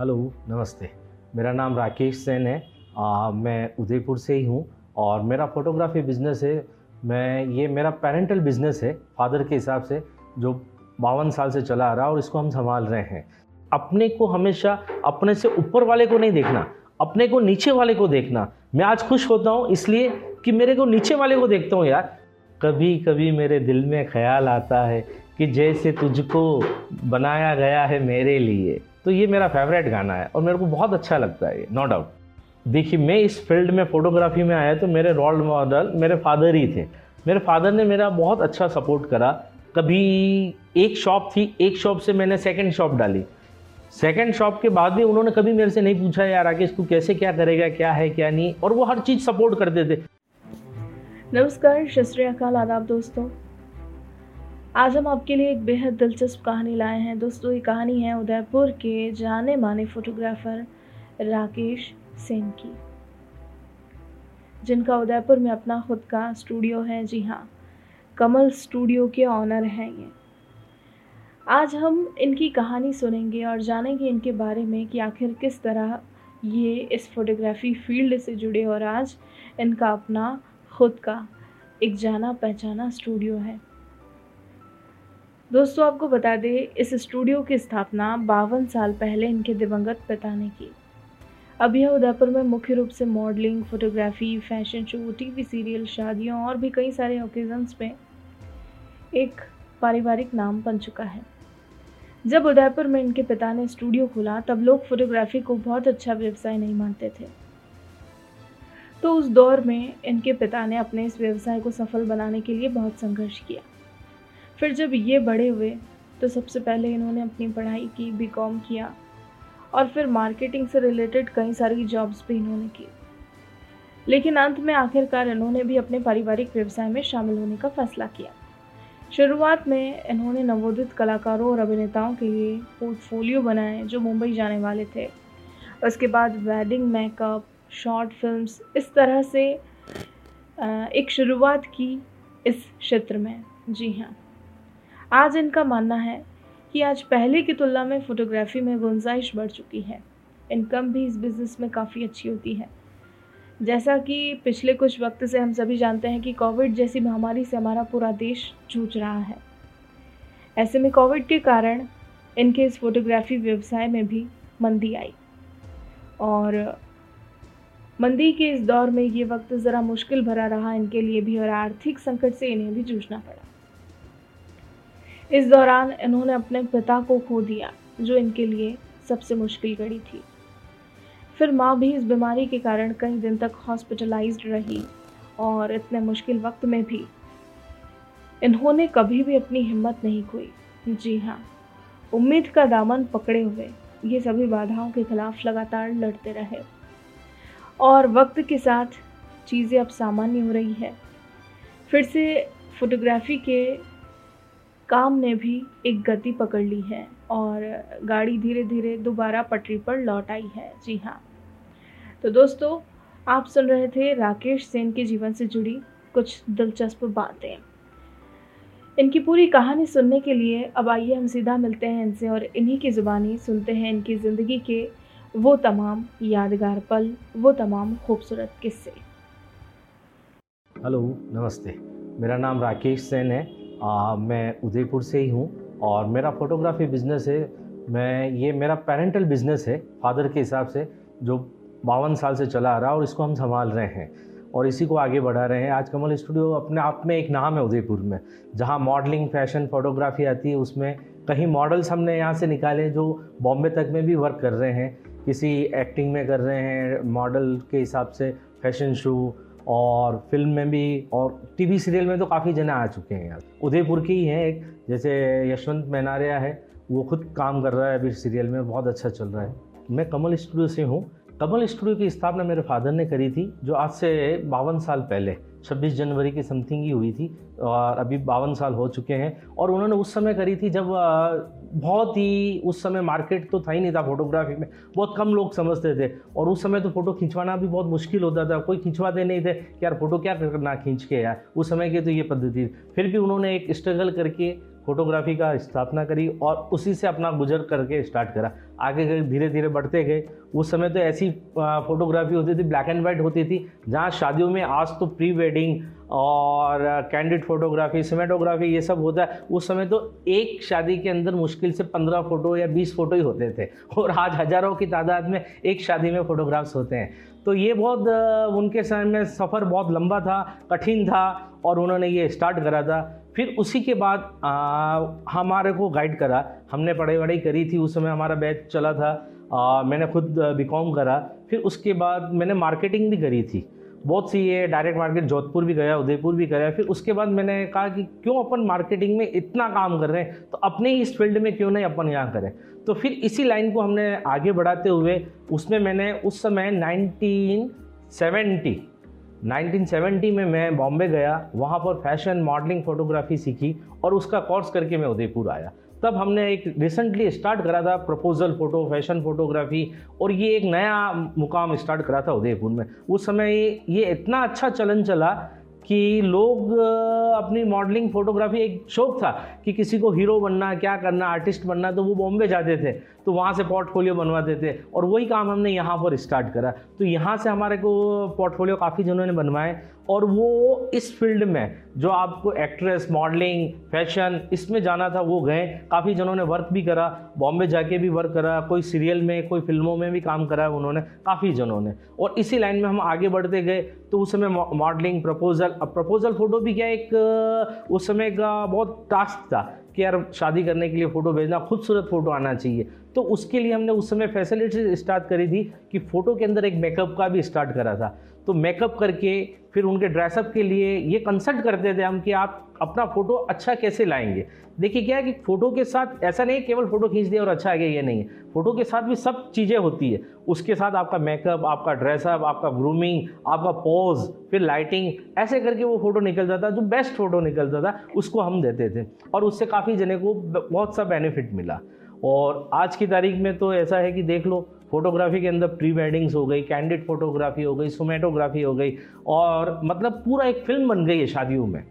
Hello नमस्ते। मेरा नाम राकेश सेन है। आ, मैं उदयपुर से ही हूँ और मेरा फोटोग्राफी बिज़नेस है। मैं ये मेरा पेरेंटल बिज़नेस है फादर के हिसाब से जो बावन साल से चला आ रहा है और इसको हम संभाल रहे हैं। अपने को हमेशा अपने से ऊपर वाले को नहीं देखना अपने को नीचे वाले को देखना। मैं आज खुश होता हूँ इसलिए कि मेरे को नीचे वाले को देखता हूँ यार। कभी कभी मेरे दिल में ख्याल आता है कि जैसे तुझको बनाया गया है मेरे लिए। तो ये मेरा फेवरेट गाना है और मेरे को बहुत अच्छा लगता है ये नो डाउट देखिए, मैं इस फ़ील्ड में फोटोग्राफी में आया तो मेरे रोल मॉडल मेरे फादर ही थे। मेरे फादर ने मेरा बहुत अच्छा सपोर्ट करा। कभी एक शॉप थी, एक शॉप से मैंने सेकंड शॉप डाली। सेकंड शॉप के बाद भी उन्होंने कभी मेरे से नहीं पूछा, यार आगे तू कैसे क्या करेगा, क्या है, क्या नहीं? और वो हर चीज़ सपोर्ट करते थे। नमस्कार शस्त्र आदाब दोस्तों। आज हम आपके लिए एक बेहद दिलचस्प कहानी लाए हैं। दोस्तों, ये कहानी है उदयपुर के जाने माने फोटोग्राफर राकेश सेन की, जिनका उदयपुर में अपना खुद का स्टूडियो है। जी हाँ कमल स्टूडियो के ऑनर हैं ये। आज हम इनकी कहानी सुनेंगे और जानेंगे इनके बारे में कि आखिर किस तरह ये इस फोटोग्राफी फ़ील्ड से जुड़े और आज इनका अपना खुद का एक जाना पहचाना स्टूडियो है। दोस्तों, आपको बता दें, इस स्टूडियो की स्थापना बावन साल पहले इनके दिवंगत पिता ने की। अब यह उदयपुर में मुख्य रूप से modelling, photography, fashion show, TV serial, शादियों और भी कई सारे ओकेजन्स में एक पारिवारिक नाम बन चुका है। जब उदयपुर में इनके पिता ने स्टूडियो खोला, तब लोग फोटोग्राफी को बहुत अच्छा व्यवसाय नहीं मानते थे। तो उस दौर में इनके पिता ने अपने इस व्यवसाय को सफल बनाने के लिए बहुत संघर्ष किया। फिर जब ये बड़े हुए तो सबसे पहले इन्होंने अपनी पढ़ाई की बी कॉम किया। और फिर मार्केटिंग से रिलेटेड कई सारी जॉब्स भी इन्होंने की। लेकिन अंत में आखिरकार इन्होंने भी अपने पारिवारिक व्यवसाय में शामिल होने का फैसला किया। शुरुआत में इन्होंने नवोदित कलाकारों और अभिनेताओं के लिए पोर्टफोलियो बनाए, जो मुंबई जाने वाले थे। उसके बाद वेडिंग मेकअप शॉर्ट फिल्म्स इस तरह से एक शुरुआत की इस क्षेत्र में। जी हाँ। आज इनका मानना है कि आज पहले की तुलना में फ़ोटोग्राफ़ी में गुंजाइश बढ़ चुकी है। इनकम भी इस बिज़नेस में काफ़ी अच्छी होती है। जैसा कि पिछले कुछ वक्त से हम सभी जानते हैं कि कोविड जैसी महामारी से हमारा पूरा देश जूझ रहा है। ऐसे में कोविड के कारण इनके इस फोटोग्राफी व्यवसाय में भी मंदी आई। और मंदी के इस दौर में ये वक्त ज़रा मुश्किल भरा रहा इनके लिए भी और आर्थिक संकट से इन्हें भी जूझना पड़ा। इस दौरान इन्होंने अपने पिता को खो दिया, जो इनके लिए सबसे मुश्किल घड़ी थी। फिर माँ भी इस बीमारी के कारण कई दिन तक हॉस्पिटलाइज्ड रही और इतने मुश्किल वक्त में भी। इन्होंने कभी भी अपनी हिम्मत नहीं खोई। जी हाँ उम्मीद का दामन पकड़े हुए, ये सभी बाधाओं के खिलाफ लगातार लड़ते रहे। और वक्त के साथ चीज़ें अब सामान्य हो रही है। फिर से फोटोग्राफी के काम ने भी एक गति पकड़ ली है और गाड़ी धीरे धीरे दोबारा पटरी पर लौट आई है। जी हाँ। तो दोस्तों, आप सुन रहे थे राकेश सेन के जीवन से जुड़ी कुछ दिलचस्प बातें। इनकी पूरी कहानी सुनने के लिए अब आइए हम सीधा मिलते हैं इनसे और इन्हीं की ज़ुबानी सुनते हैं इनकी ज़िंदगी के वो तमाम यादगार पल, वो तमाम खूबसूरत किस्से। हेलो, नमस्ते। मेरा नाम राकेश सेन है। आ, मैं उदयपुर से ही हूँ और मेरा फोटोग्राफी बिज़नेस है। मैं ये मेरा पेरेंटल बिज़नेस है फादर के हिसाब से जो बावन साल से चला आ रहा है और इसको हम संभाल रहे हैं और इसी को आगे बढ़ा रहे हैं। आज कमल स्टूडियो अपने आप में एक नाम है उदयपुर में जहाँ मॉडलिंग फ़ैशन फोटोग्राफी आती है। उसमें कहीं मॉडल्स हमने यहाँ से निकाले जो बॉम्बे तक में भी वर्क कर रहे हैं किसी एक्टिंग में कर रहे हैं मॉडल के हिसाब से फ़ैशन शो और फ़िल्म में भी, और टीवी सीरियल में तो काफ़ी जने आ चुके हैं यार। उदयपुर के ही हैं एक, जैसे यशवंत मैनारिया है, वो खुद काम कर रहा है अभी सीरियल में, बहुत अच्छा चल रहा है। मैं कमल स्टूडियो से हूँ। कमल स्टूडियो की स्थापना मेरे फादर ने करी थी, जो आज से बावन साल पहले 26 जनवरी की समथिंग ही हुई थी, और अभी बावन साल हो चुके हैं। और उन्होंने उस समय करी थी जब बहुत ही उस समय मार्केट तो था ही नहीं था फोटोग्राफी में। बहुत कम लोग समझते थे। और उस समय तो फ़ोटो खिंचवाना भी बहुत मुश्किल होता था। कोई खिंचवाते नहीं थे कि यार फ़ोटो क्या करना खींच के यार। उस समय की तो ये पद्धति फिर भी उन्होंने एक स्ट्रगल करके फोटोग्राफी का स्थापना करी और उसी से अपना गुजर करके स्टार्ट करा। आगे गए धीरे धीरे बढ़ते गए। उस समय तो ऐसी फोटोग्राफी होती थी, ब्लैक एंड वाइट होती थी, जहाँ शादियों में आज तो प्री वेडिंग और कैंडिड फोटोग्राफी सिनेटोग्राफी ये सब होता है। उस समय तो एक शादी के अंदर मुश्किल से पंद्रह फ़ोटो या बीस फ़ोटो ही होते थे। और आज हज़ारों की तादाद में एक शादी में फ़ोटोग्राफ्स होते हैं। तो ये बहुत, उनके समय में सफ़र बहुत लंबा था, कठिन था और उन्होंने ये स्टार्ट करा था। फिर उसी के बाद आ, हमारे को गाइड करा। हमने पढ़ाई वढ़ाई करी थी उस समय हमारा बैच चला था। आ, मैंने खुद बी करा। फिर उसके बाद मैंने मार्केटिंग भी करी थी। बहुत सी ये डायरेक्ट मार्केट जोधपुर भी गया उदयपुर भी गया। फिर उसके बाद मैंने कहा कि क्यों अपन मार्केटिंग में इतना काम कर रहे हैं? तो अपने ही इस फ़ील्ड में क्यों नहीं अपन यहाँ करें? तो फिर इसी लाइन को हमने आगे बढ़ाते हुए उसमें मैंने उस समय 1970 1970 में मैं बॉम्बे गया, वहाँ पर फ़ैशन मॉडलिंग फोटोग्राफी सीखी और उसका कोर्स करके मैं उदयपुर आया। तब हमने एक रिसेंटली स्टार्ट करा था प्रपोजल फ़ोटो फ़ैशन फोटोग्राफी और ये एक नया मुकाम स्टार्ट करा था उदयपुर में। उस समय ये इतना अच्छा चलन चला कि लोग अपनी मॉडलिंग फोटोग्राफी एक शौक था कि किसी को हीरो बनना, क्या करना आर्टिस्ट बनना तो वो बॉम्बे जाते थे तो वहाँ से पोर्टफोलियो बनवाते थे और वही काम हमने यहाँ पर स्टार्ट करा। तो यहाँ से हमारे को पोर्टफोलियो काफ़ी जनों ने बनवाए और वो इस फ़ील्ड में, जो आपको एक्ट्रेस, मॉडलिंग, फ़ैशन, इसमें जाना था, वो गए। काफ़ी जनों ने वर्क भी करा, बॉम्बे जाके भी वर्क करा, कोई सीरियल में, कोई फ़िल्मों में भी काम करा उन्होंने, काफ़ी जनों ने। और इसी लाइन में हम आगे बढ़ते गए तो उस समय मॉडलिंग, प्रपोजल, अब प्रपोजल फ़ोटो भी क्या एक, उस समय का बहुत टास्क था कि यार शादी करने के लिए फ़ोटो भेजना, खूबसूरत फ़ोटो आना चाहिए। तो उसके लिए हमने उस समय फैसिलिटी स्टार्ट करी थी कि फ़ोटो के अंदर एक मेकअप का भी स्टार्ट करा था। तो मेकअप करके, फिर उनके ड्रेसअप के लिए ये कंसल्ट करते थे हम कि आप अपना फ़ोटो अच्छा कैसे लाएँगे? देखिए क्या है कि फ़ोटो के साथ ऐसा नहीं केवल फ़ोटो खींच दिया और अच्छा आ गया ये नहीं है। फ़ोटो के साथ भी सब चीज़ें होती है। उसके साथ आपका मेकअप आपका ड्रेसअप आपका ग्रूमिंग आपका पोज फिर लाइटिंग ऐसे करके वो फ़ोटो निकलता था जो बेस्ट फ़ोटो निकलता था उसको हम देते थे। और उससे काफ़ी जने को बहुत सा बेनिफिट मिला। और आज की तारीख में तो ऐसा है कि देख लो फोटोग्राफी के अंदर प्री वेडिंग्स हो गई कैंडिड फोटोग्राफी हो गई सोमेटोग्राफी हो गई, और मतलब पूरा एक फ़िल्म बन गई है शादियों में।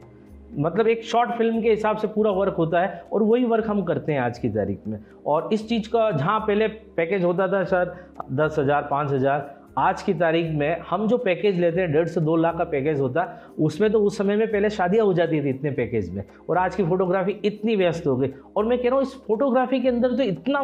मतलब एक शॉर्ट फ़िल्म के हिसाब से पूरा वर्क होता है और वही वर्क हम करते हैं आज की तारीख में। और इस चीज़ का जहाँ पहले पैकेज होता था सर, दस हज़ार, पाँच हज़ार, आज की तारीख में हम जो पैकेज लेते हैं, डेढ़ से दो लाख का पैकेज होता है उसमें तो उस समय में पहले शादियाँ हो जाती थी इतने पैकेज में। और आज की फोटोग्राफी इतनी व्यस्त हो गई। और मैं कह रहा हूँ, इस फोटोग्राफी के अंदर तो इतना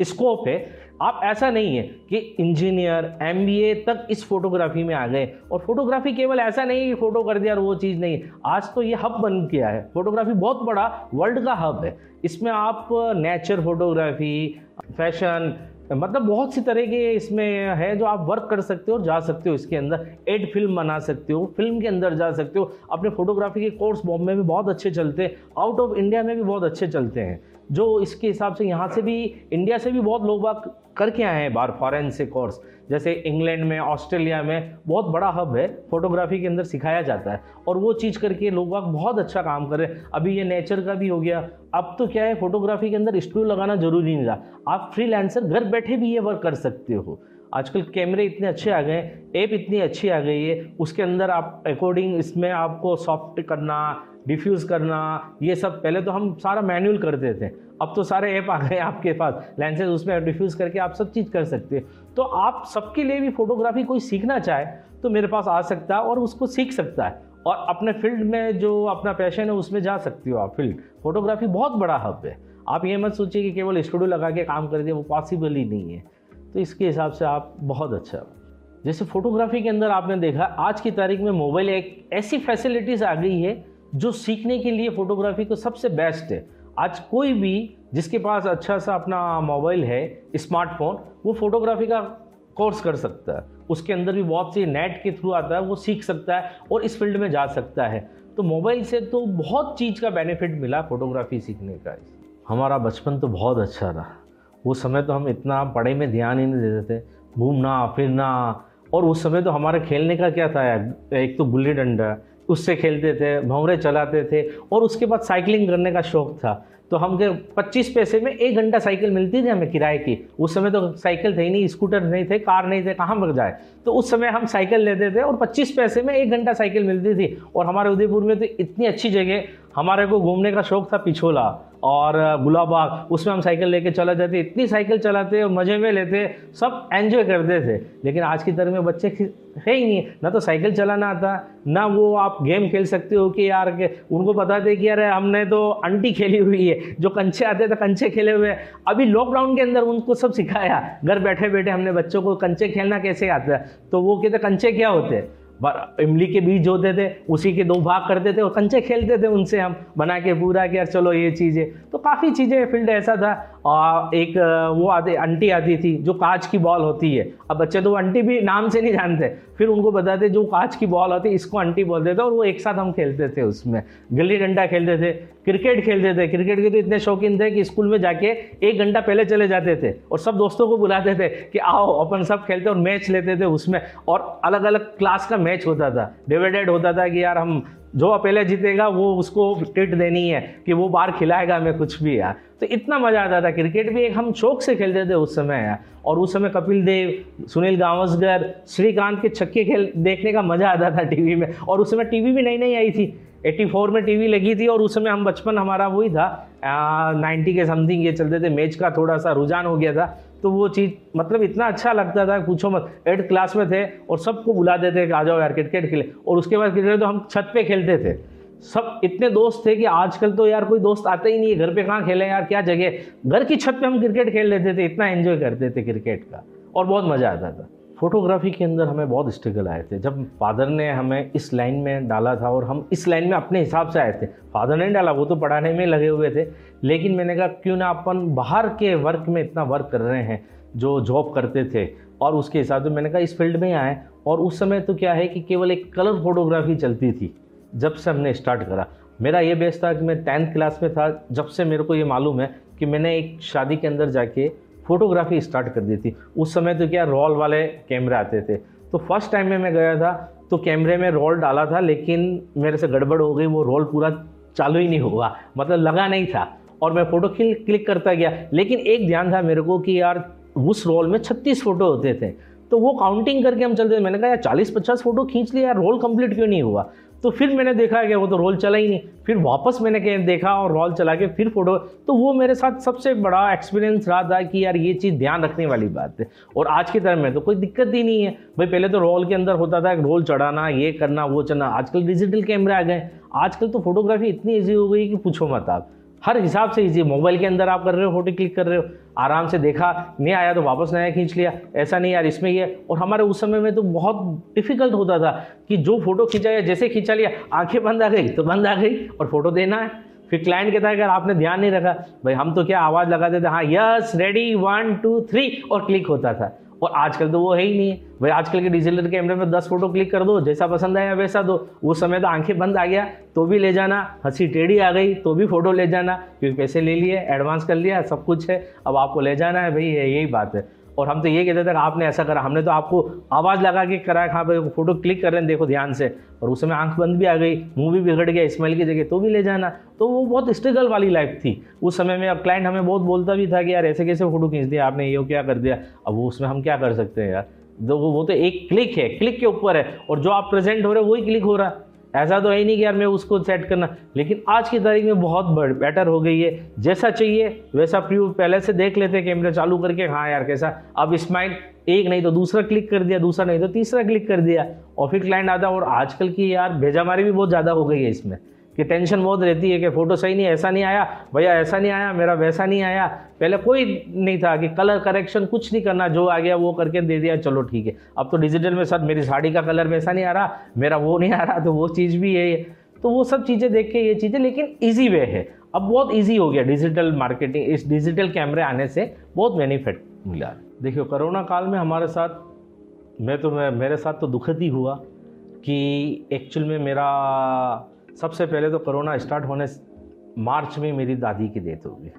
स्कोप है आप ऐसा नहीं है कि इंजीनियर एमबीए तक इस फोटोग्राफी में आ गए और फोटोग्राफी केवल ऐसा नहीं कि फ़ोटो कर दिया और वो चीज़ नहीं आज तो ये हब बन गया है। फोटोग्राफी बहुत बड़ा वर्ल्ड का हब है। इसमें आप नेचर फोटोग्राफी, फ़ैशन मतलब बहुत सी तरह के इसमें है जो आप वर्क कर सकते हो और जा सकते हो इसके अंदर। एड फ़िल्म बना सकते हो, फ़िल्म के अंदर जा सकते हो। अपने फोटोग्राफी के कोर्स बॉम्बे में बहुत अच्छे चलते हैं, आउट ऑफ़ इंडिया में भी बहुत अच्छे चलते हैं। जो इसके हिसाब से यहाँ से भी इंडिया से भी बहुत लोग बाग करके आए हैं बाहर फॉरेन से कोर्स जैसे इंग्लैंड में ऑस्ट्रेलिया में बहुत बड़ा हब है फोटोग्राफी के अंदर सिखाया जाता है। और वो चीज़ करके लोग बाग बहुत अच्छा काम कर रहे हैं। अभी ये नेचर का भी हो गया। अब तो क्या है फोटोग्राफी के अंदर स्टूडियो लगाना ज़रूरी नहीं रहा। आप फ्री घर बैठे भी ये वर्क कर सकते हो। आजकल कैमरे इतने अच्छे आ गए ऐप इतनी अच्छी आ गई है। उसके अंदर आप अकॉर्डिंग इसमें आपको सॉफ्ट करना डिफ्यूज़ करना, ये सब पहले तो हम सारा मैनुअल करते थे। अब तो सारे ऐप आ गए आपके पास, लेंसेज उसमें डिफ्यूज़ करके आप सब चीज़ कर सकते हैं। तो आप सबके लिए भी फोटोग्राफी कोई सीखना चाहे तो मेरे पास आ सकता है और उसको सीख सकता है। और अपने फ़ील्ड में जो अपना पैशन है, उसमें जा सकती हो आप फ़ील्ड। फोटोग्राफी बहुत बड़ा हब है। आप ये मत सोचिए कि केवल स्टूडियो लगा के काम कर दिए वो पॉसिबल ही नहीं है। तो इसके हिसाब से आप बहुत अच्छा जैसे फोटोग्राफी के अंदर आपने देखा, आज की तारीख में मोबाइल एक ऐसी फैसिलिटीज़ आ गई है जो सीखने के लिए फ़ोटोग्राफी को सबसे बेस्ट है। आज कोई भी जिसके पास अच्छा सा अपना मोबाइल है स्मार्टफ़ोन वो फोटोग्राफी का कोर्स कर सकता है। उसके अंदर भी बहुत सी नेट के थ्रू आता है, वो सीख सकता है और इस फ़ील्ड में जा सकता है। तो मोबाइल से तो बहुत चीज़ का बेनिफिट मिला फोटोग्राफी सीखने का। हमारा बचपन तो बहुत अच्छा रहा। वो समय तो हम इतना पढ़ाई में ध्यान ही नहीं देते थे। घूमना, फिरना और उस समय तो हमारे खेलने का क्या था? एक तो गुल्ली डंडा उससे खेलते थे भंवरे चलाते थे और उसके बाद साइकिलिंग करने का शौक था। तो हम के पच्चीस पैसे में एक घंटा साइकिल मिलती थी हमें किराए की। उस समय तो साइकिल थे नहीं स्कूटर नहीं थे कार नहीं थे, कहाँ पर जाए? तो उस समय हम साइकिल लेते थे और पच्चीस पैसे में एक घंटा साइकिल मिलती थी। और हमारे उदयपुर में तो इतनी अच्छी जगह हमारे को घूमने का शौक था पिछोला और गुलाबाग, उसमें हम साइकिल लेके चला जाते, इतनी साइकिल चलाते और मज़े में लेते, सब एंजॉय करते थे। लेकिन आज की तरह में बच्चे है ही नहीं, ना तो साइकिल चलाना आता, ना वो आप गेम खेल सकते हो कि यार के, उनको पता थे कि यार हमने तो अंटी खेली हुई है, जो कंचे आते थे कंचे खेले हुए अभी लॉकडाउन के अंदर उनको सब सिखाया, घर बैठे बैठे हमने बच्चों को कंचे खेलना कैसे आता है? तो वो कहते, कंचे क्या होते? हैं इमली के बीज होते थे, उसी के दो भाग करते थे और कंचे खेलते थे उनसे हम, बना के पूरा कि यार चलो ये चीज़ें। तो काफ़ी चीज़ें फ़ील्ड ऐसा था। और एक वो आती अंटी आती थी, जो कांच की बॉल होती है। अब बच्चे तो अंटी भी नाम से नहीं जानते। फिर उनको बताते, जो कांच की बॉल होती है, इसको अंटी बोलते थे और वो एक साथ हम खेलते थे उसमें। गिल्ली डंडा खेलते थे, क्रिकेट खेलते थे। क्रिकेट के तो इतने शौकीन थे कि स्कूल में जाके एक घंटा पहले चले जाते थे और सब दोस्तों को बुलाते थे कि आओ, अपन सब खेलते और मैच लेते थे उसमें। और अलग अलग क्लास का मैच होता था। डिवाइडेड होता था कि यार हम जो पहले जीतेगा, वो उसको टिट देनी है कि वो बाहर खिलाएगा हमें कुछ भी, यार। तो इतना मज़ा आता था। क्रिकेट भी एक हम शौक से खेलते थे उस समय, यार। और उस समय कपिल देव, सुनील गावस्कर, श्रीकांत के छक्के खेल देखने का मज़ा आता था टीवी में। और उस समय टीवी भी नई नई आई थी। 84 में टीवी लगी थी और उस समय हम बचपन हमारा वही था। नाइन्टी के समथिंग ये चलते थे। मैच का थोड़ा सा रुझान हो गया था। तो वो चीज़ मतलब इतना अच्छा लगता था, पूछो मत। एट क्लास में थे और सबको बुला देते आ जाओ यार क्रिकेट खेले और उसके बाद क्रिकेट तो हम छत पे खेलते थे। सब इतने दोस्त थे कि आजकल तो यार कोई दोस्त आता ही नहीं है। घर पे कहाँ खेले यार, क्या जगह? घर की छत पे हम क्रिकेट खेल लेते थे, इतना एंजॉय करते थे क्रिकेट का। और बहुत मज़ा आता था। फोटोग्राफी के अंदर हमें बहुत स्ट्रगल आए थे। जब फादर ने हमें इस लाइन में डाला था और हम इस लाइन में अपने हिसाब से आए थे। फादर ने डाला, वो तो पढ़ाने में लगे हुए थे। लेकिन मैंने कहा, क्यों ना अपन बाहर के वर्क में इतना वर्क कर रहे हैं, जो जॉब करते थे? और उसके हिसाब से मैंने कहा, इस फ़ील्ड में आए। और उस समय तो क्या है कि केवल एक कलर फोटोग्राफी चलती थी, जब से हमने स्टार्ट करा। मेरा ये बेस था कि मैं टेंथ क्लास में था, जब से मेरे को ये मालूम है कि मैंने एक शादी के अंदर जाके फ़ोटोग्राफी स्टार्ट कर दी थी। उस समय तो क्या रोल वाले कैमरे आते थे। तो फ़र्स्ट टाइम में मैं गया था तो कैमरे में रोल डाला था, लेकिन मेरे से गड़बड़ हो गई, वो रोल पूरा चालू ही नहीं हुआ मतलब लगा नहीं था। और मैं फ़ोटो क्लिक करता गया। लेकिन एक ध्यान था मेरे को कि यार, उस रोल में छत्तीस फ़ोटो होते थे। तो वो काउंटिंग करके हम चलते थे। मैंने कहा, यार, चालीस पचास फ़ोटो खींच लिया, यार, रोल कंप्लीट क्यों नहीं हुआ? तो फिर मैंने देखा कि वो तो रोल चला ही नहीं। फिर वापस मैंने कहीं देखा और रोल चला के फिर फ़ोटो तो वो मेरे साथ सबसे बड़ा एक्सपीरियंस रहा था कि यार ये चीज़ ध्यान रखने वाली बात है। और आज की तरह में तो कोई दिक्कत ही नहीं है। भाई, पहले तो रोल के अंदर होता था रोल चढ़ाना, ये करना, वो चढ़ना। आजकल डिजिटल कैमरे आ गए आजकल तो फोटोग्राफी इतनी ईजी हो गई कि पूछो मत आप। हर हिसाब से इजी मोबाइल के अंदर आप कर रहे हो, फ़ोटो क्लिक कर रहे हो। आराम से देखा नहीं आया तो वापस नया खींच लिया। ऐसा नहीं यार, इसमें ये और हमारे उस समय में तो बहुत डिफ़िकल्ट होता था कि जो फ़ोटो खींचा या जैसे खींचा लिया, आँखें बंद आ गई तो बंद आ गई और फ़ोटो देना है। फिर क्लाइंट कहता है, अगर आपने ध्यान नहीं रखा, भाई हम तो क्या आवाज़ लगाते थे? हाँ yes ready one two three और क्लिक होता था। और आजकल तो वो है ही नहीं। है भाई, आजकल के डिजिटल कैमरे में दस फ़ोटो क्लिक कर दो, जैसा पसंद आया वैसा दो। वो समय तो आँखें बंद आ गया तो भी ले जाना। हँसी टेढ़ी आ गई तो भी फ़ोटो ले जाना। क्योंकि पैसे ले लिए, एडवांस कर लिया, सब कुछ है। अब आपको ले जाना है, भाई यही बात है। और हम तो ये कहते थे कि आपने ऐसा करा, हमने तो आपको आवाज़ लगा के करा कहाँ भाई फ़ोटो क्लिक कर रहे हैं, देखो ध्यान से। और उस समय आँख बंद भी आ गई मुँह भी बिगड़ गया स्मेल की जगह तो भी ले जाना। तो वो बहुत स्ट्रगल वाली लाइफ थी। उस समय में अब क्लाइंट हमें बहुत बोलता भी था कि यार, ऐसे कैसे फ़ोटो खींच दिया आपने, ये क्या कर दिया? अब वो उसमें हम क्या कर सकते हैं यार? तो वो तो एक क्लिक है क्लिक के ऊपर है। और जो आप प्रेजेंट हो रहे हो, वही क्लिक हो रहा। है ऐसा तो है ही नहीं कि यार मैं उसको सेट करना, लेकिन आज की तारीख में बहुत बेटर हो गई है। जैसा चाहिए, वैसा प्रूव पहले से देख लेते हैं कैमरा चालू करके हाँ यार कैसा। अब स्माइल एक नहीं तो दूसरा क्लिक कर दिया, दूसरा नहीं तो तीसरा क्लिक कर दिया। और फिर क्लाइंट आता और आजकल की यार भेजा मारी भी बहुत ज़्यादा हो गई है इसमें। कि टेंशन बहुत रहती है कि फ़ोटो सही नहीं, ऐसा नहीं आया, भैया ऐसा नहीं आया, मेरा वैसा नहीं आया। पहले कोई नहीं था कि कलर करेक्शन कुछ नहीं करना, जो आ गया वो करके दे दिया, चलो ठीक है। अब तो डिजिटल में सर मेरी साड़ी का कलर वैसा नहीं आ रहा, मेरा वो नहीं आ रहा तो वो चीज़ भी है। तो वो सब चीज़ें देख के ये चीज़ें, लेकिन ईजी वे है। अब बहुत ईजी हो गया डिजिटल मार्केटिंग इस डिजिटल कैमरे आने से बहुत बेनिफिट मिला। देखियो, कोरोना काल में हमारे साथ, मैं तो मैं, मेरे साथ तो दुखद ही हुआ कि एक्चुअल में मेरा सबसे पहले तो कोरोना स्टार्ट होने मार्च में मेरी दादी की डेथ हो गई।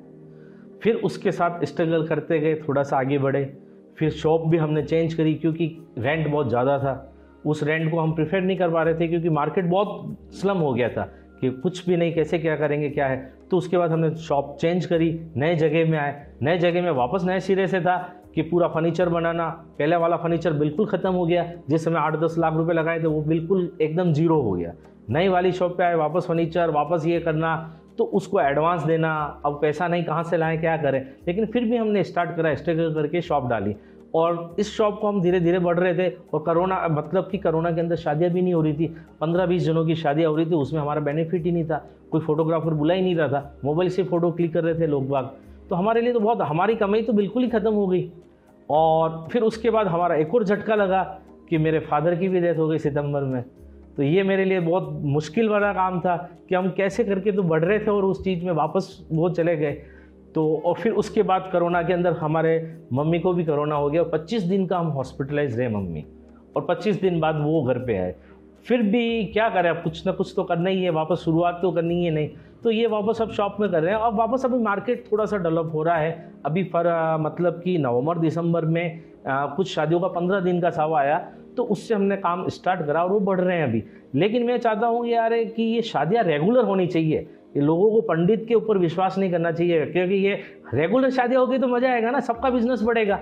फिर उसके साथ स्ट्रगल करते गए, थोड़ा सा आगे बढ़े। फिर शॉप भी हमने चेंज करी क्योंकि रेंट बहुत ज़्यादा था। उस रेंट को हम प्रिफेर नहीं कर पा रहे थे क्योंकि मार्केट बहुत स्लम हो गया था कि कुछ भी नहीं, कैसे क्या करेंगे, क्या है। तो उसके बाद हमने शॉप चेंज करी, नए जगह में आए। नए जगह में वापस नए सिरे से था कि पूरा फर्नीचर बनाना। पहले वाला फर्नीचर बिल्कुल ख़त्म हो गया। जिस समय आठ दस लाख रुपए लगाए थे, वो बिल्कुल एकदम ज़ीरो हो गया। नई वाली शॉप पे आए, वापस फर्नीचर वापस ये करना तो उसको एडवांस देना, अब पैसा नहीं, कहाँ से लाएँ, क्या करें? लेकिन फिर भी हमने स्टार्ट करा स्ट्रगल करके शॉप डाली। और इस शॉप को हम धीरे धीरे बढ़ रहे थे, और करोना मतलब कि करोना के अंदर शादियाँ भी नहीं हो रही थी। पंद्रह बीस जनों की शादियाँ हो रही थी, उसमें हमारा बेनिफिट ही नहीं था। कोई फोटोग्राफर बुला ही नहीं रहा था। मोबाइल से फ़ोटो क्लिक कर रहे थे लोग बाग। तो हमारे लिए तो बहुत, हमारी कमाई तो बिल्कुल ही ख़त्म हो गई। और फिर उसके बाद हमारा एक और झटका लगा कि मेरे फादर की भी डेथ हो गई सितंबर में। तो ये मेरे लिए बहुत मुश्किल वाला काम था कि हम कैसे करके तो बढ़ रहे थे और उस चीज़ में वापस वो चले गए। तो और फिर उसके बाद कोरोना के अंदर हमारे मम्मी को भी कोरोना हो गया और 25 दिन का हम हॉस्पिटलाइज रहे मम्मी। और 25 दिन बाद वो घर पे आए। फिर भी क्या करें अब कुछ ना कुछ तो करना ही है वापस शुरुआत तो करनी है नहीं। तो ये वापस अब शॉप में कर रहे हैं। और वापस अभी मार्केट थोड़ा सा डेवलप हो रहा है। अभी फर मतलब कि नवंबर दिसंबर में आ, कुछ शादियों का पंद्रह दिन का सावा आया। तो उससे हमने काम स्टार्ट करा और वो बढ़ रहे हैं अभी। लेकिन मैं चाहता हूँ यार कि ये शादियाँ रेगुलर होनी चाहिए। ये लोगों को पंडित के ऊपर विश्वास नहीं करना चाहिए क्योंकि ये रेगुलर शादियाँ होगी तो मज़ा आएगा ना सबका बिज़नेस बढ़ेगा।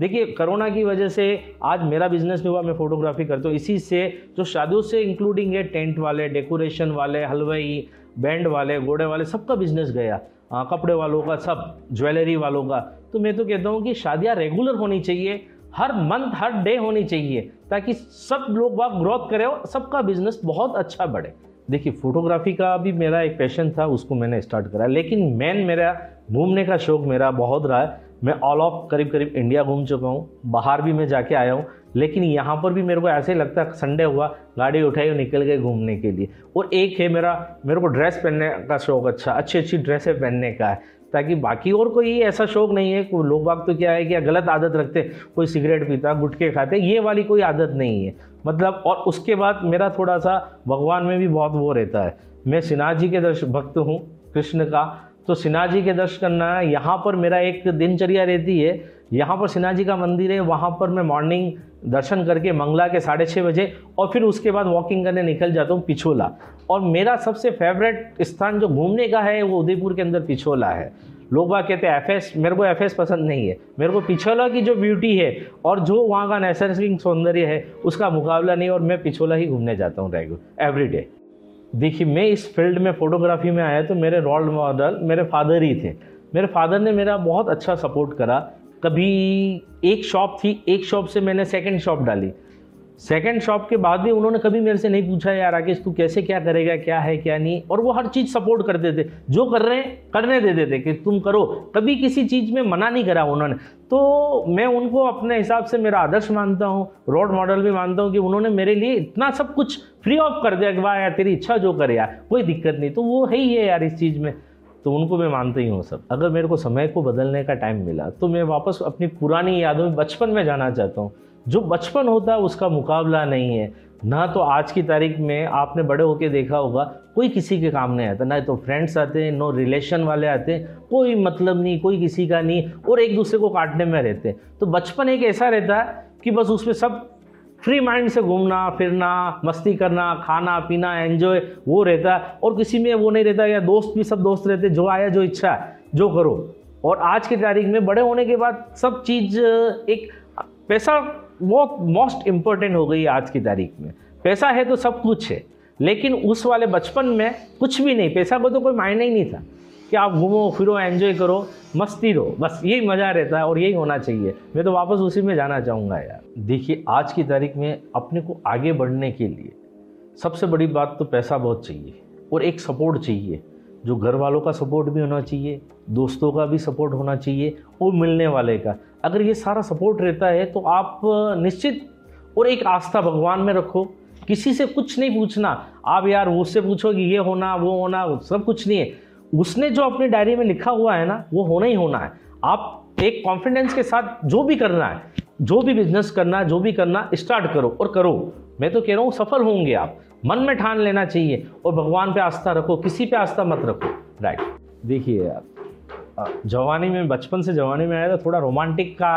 देखिए कोरोना की वजह से आज मेरा बिज़नेस भी हुआ मैं फोटोग्राफी करता हूँ। इसी से जो शादियों से इंक्लूडिंग है टेंट वाले डेकोरेशन वाले हलवाई बैंड वाले घोड़े वाले सबका बिज़नेस गया। आ, कपड़े वालों का सब ज्वेलरी वालों का। तो मैं तो कहता हूँ कि शादियाँ रेगुलर होनी चाहिए। हर मंथ, हर डे होनी चाहिए, ताकि सब लोग वहाँ ग्रोथ करें और सबका बिज़नेस बहुत अच्छा बढ़े। देखिए फोटोग्राफी का भी मेरा एक पैशन था, उसको मैंने स्टार्ट करा, लेकिन मेन मेरा, घूमने का शौक मेरा बहुत रहा है। मैं ऑल ऑफ़ करीब करीब इंडिया घूम चुका हूँ, बाहर भी मैं जाके आया हूँ, लेकिन यहाँ पर भी मेरे को ऐसे ही लगता है संडे हुआ, गाड़ी उठाई और निकल गए घूमने के लिए। और एक है मेरा, मेरे को ड्रेस पहनने का शौक अच्छा अच्छी अच्छी ड्रेसें पहनने का है। ताकि बाकी और कोई ऐसा शौक नहीं है लोग बाग तो क्या है कि गलत आदत रखते कोई सिगरेट पीता, गुटके खाते ये वाली कोई आदत नहीं है। मतलब और उसके बाद मेरा थोड़ा सा भगवान में भी बहुत वो रहता है। मैं सिन्हा जी के दर्श, भक्त हूँ, कृष्ण का। तो सिन्हा जी के दर्श करना, यहाँ पर मेरा एक दिनचर्या रहती है यहाँ पर सिन्हा जी का मंदिर है, वहाँ पर मैं मॉर्निंग दर्शन करके मंगला के साढ़े छः बजे और फिर उसके बाद वॉकिंग करने निकल जाता हूँ पिछोला। और मेरा सबसे फेवरेट स्थान जो घूमने का है, वो उदयपुर के अंदर पिछोला है। लोग बात कहते हैं एफएस मेरे को एफएस पसंद नहीं है। मेरे को पिछोला की जो ब्यूटी है और जो वहाँ का नैसर्गिक सौंदर्य है, उसका मुकाबला नहीं और मैं पिछोला ही घूमने जाता हूँ रेगुलर एवरी डे देखिए, मैं इस फ़ील्ड में फ़ोटोग्राफी में आया तो मेरे रोल मॉडल मेरे फादर ही थे। मेरे फादर ने मेरा बहुत अच्छा सपोर्ट करा। कभी एक शॉप थी, एक शॉप से मैंने सेकंड शॉप डाली। सेकंड शॉप के बाद भी उन्होंने कभी मेरे से नहीं पूछा, यार राकेश, तू कैसे क्या करेगा, क्या है, क्या नहीं? और वो हर चीज़ सपोर्ट करते थे। जो कर रहे हैं, करने दे देते कि तुम करो। कभी किसी चीज़ में मना नहीं करा उन्होंने। तो मैं उनको अपने हिसाब से मेरा आदर्श मानता हूँ रोड मॉडल भी मानता हूँ कि उन्होंने मेरे लिए इतना सब कुछ फ्री ऑफ़ कर दिया कि, वाह यार, तेरी इच्छा जो करे यार, कोई दिक्कत नहीं। तो वो है ही है यार इस चीज़ में। तो उनको मैं मानता ही हूँ सब। अगर मेरे को समय को बदलने का टाइम मिला तो मैं वापस अपनी पुरानी यादों में बचपन में जाना चाहता हूँ। जो बचपन होता है उसका मुकाबला नहीं है। ना तो आज की तारीख में आपने बड़े होके देखा होगा, कोई किसी के काम नहीं आता। ना तो फ्रेंड्स आते हैं, नो रिलेशन वाले आते हैं। कोई मतलब नहीं, कोई किसी का नहीं, और एक दूसरे को काटने में रहते हैं। तो बचपन एक ऐसा रहता है कि बस उसमें सब फ्री माइंड से घूमना, फिरना, मस्ती करना, खाना, पीना एंजॉय वो रहता है। और किसी में वो नहीं रहता या दोस्त भी सब दोस्त रहते जो आया, जो इच्छा है, जो करो। और आज की तारीख में बड़े होने के बाद सब चीज़, एक पैसा बहुत मोस्ट इम्पोर्टेंट हो गई आज की तारीख में। पैसा है तो सब कुछ है, लेकिन उस वाले बचपन में कुछ भी नहीं। पैसा को तो कोई मायने ही नहीं था। कि आप घूमो, फिरो एंजॉय करो, मस्ती रहो बस यही मज़ा रहता है और यही होना चाहिए। मैं तो वापस उसी में जाना चाहूँगा यार। देखिए, आज की तारीख में अपने को आगे बढ़ने के लिए सबसे बड़ी बात तो पैसा बहुत चाहिए और एक सपोर्ट चाहिए, जो घर वालों का सपोर्ट भी होना चाहिए, दोस्तों का भी सपोर्ट होना चाहिए और मिलने वाले का। अगर ये सारा सपोर्ट रहता है तो आप निश्चित और एक आस्था भगवान में रखो। किसी से कुछ नहीं पूछना। आप यार उससे पूछो कि ये होना, वो होना, सब कुछ नहीं है। उसने जो अपनी डायरी में लिखा हुआ है ना, वो होना ही होना है। आप एक कॉन्फिडेंस के साथ जो भी करना है, जो भी बिज़नेस करना है, जो भी करना स्टार्ट करो और करो। मैं तो कह रहा हूँ, सफल होंगे आप। मन में ठान लेना चाहिए और भगवान पे आस्था रखो, किसी पे आस्था मत रखो। राइट देखिए जवानी में, बचपन से जवानी में आया तो थोड़ा रोमांटिक का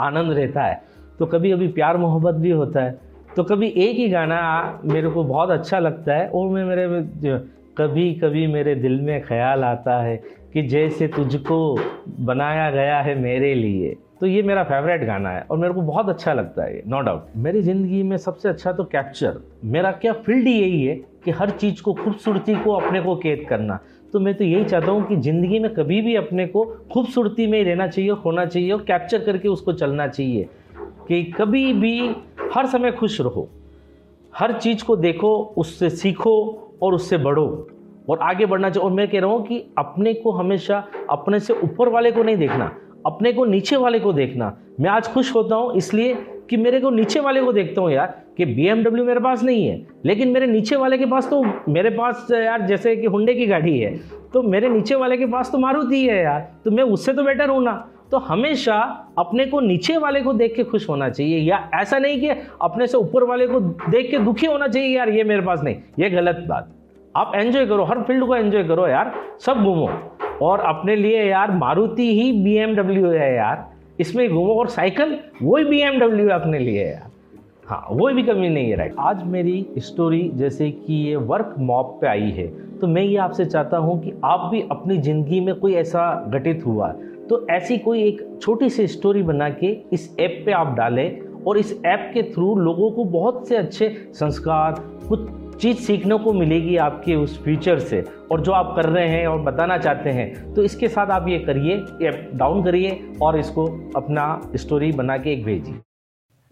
आनंद रहता है। तो कभी कभी प्यार मोहब्बत भी होता है। तो कभी एक ही गाना मेरे को बहुत अच्छा लगता है और मैं मेरे कभी कभी मेरे दिल में ख्याल आता है कि जैसे तुझको बनाया गया है मेरे लिए। तो ये मेरा फेवरेट गाना है और मेरे को बहुत अच्छा लगता है नो डाउट मेरी ज़िंदगी में सबसे अच्छा तो कैप्चर मेरा क्या फ़ील्ड यही है कि हर चीज़ को, खूबसूरती को अपने को कैद करना। तो मैं तो यही चाहता हूँ कि ज़िंदगी में कभी भी अपने को खूबसूरती में ही रहना चाहिए और होना चाहिए और कैप्चर करके उसको चलना चाहिए। कि कभी भी हर समय खुश रहो। हर चीज़ को देखो, उससे सीखो और उससे बढ़ो। और आगे बढ़ना चाहिए और मैं कह रहा हूँ कि अपने को हमेशा अपने से ऊपर वाले को नहीं देखना, अपने को नीचे वाले को देखना। मैं आज खुश होता हूँ इसलिए कि मेरे को नीचे वाले को देखता हूँ यार, कि बी मेरे पास नहीं है, लेकिन मेरे नीचे वाले के पास तो मेरे पास यार जैसे कि हुंडे की गाड़ी है तो मेरे नीचे वाले के पास तो मारुति है यार तो मैं उससे तो बेटर हूँ ना। तो हमेशा अपने को नीचे वाले को देख के खुश होना चाहिए। या ऐसा नहीं कि अपने से ऊपर वाले को देख के दुखी होना चाहिए, यार, ये मेरे पास नहीं, ये गलत बात। आप एंजॉय करो, हर फ़ील्ड को एंजॉय करो यार, सब घूमो। और अपने लिए यार, मारुति ही बी है यार। इसमें घूमो और साइकिल, वही बी है अपने लिए यार। हाँ वो भी कमी नहीं है राइट आज मेरी स्टोरी जैसे कि ये वर्क मॉप पे आई है। तो मैं ये आपसे चाहता हूँ कि आप भी अपनी ज़िंदगी में कोई ऐसा घटित हुआ तो ऐसी कोई एक छोटी सी स्टोरी बना के इस ऐप पे आप डालें और इस ऐप के थ्रू लोगों को बहुत से अच्छे संस्कार, कुछ चीज़ सीखने को मिलेगी आपके उस फ्यूचर से। और जो आप कर रहे हैं और बताना चाहते हैं तो इसके साथ आप ये करिए ऐप डाउन करिए और इसको अपना स्टोरी बना के एक भेजिए।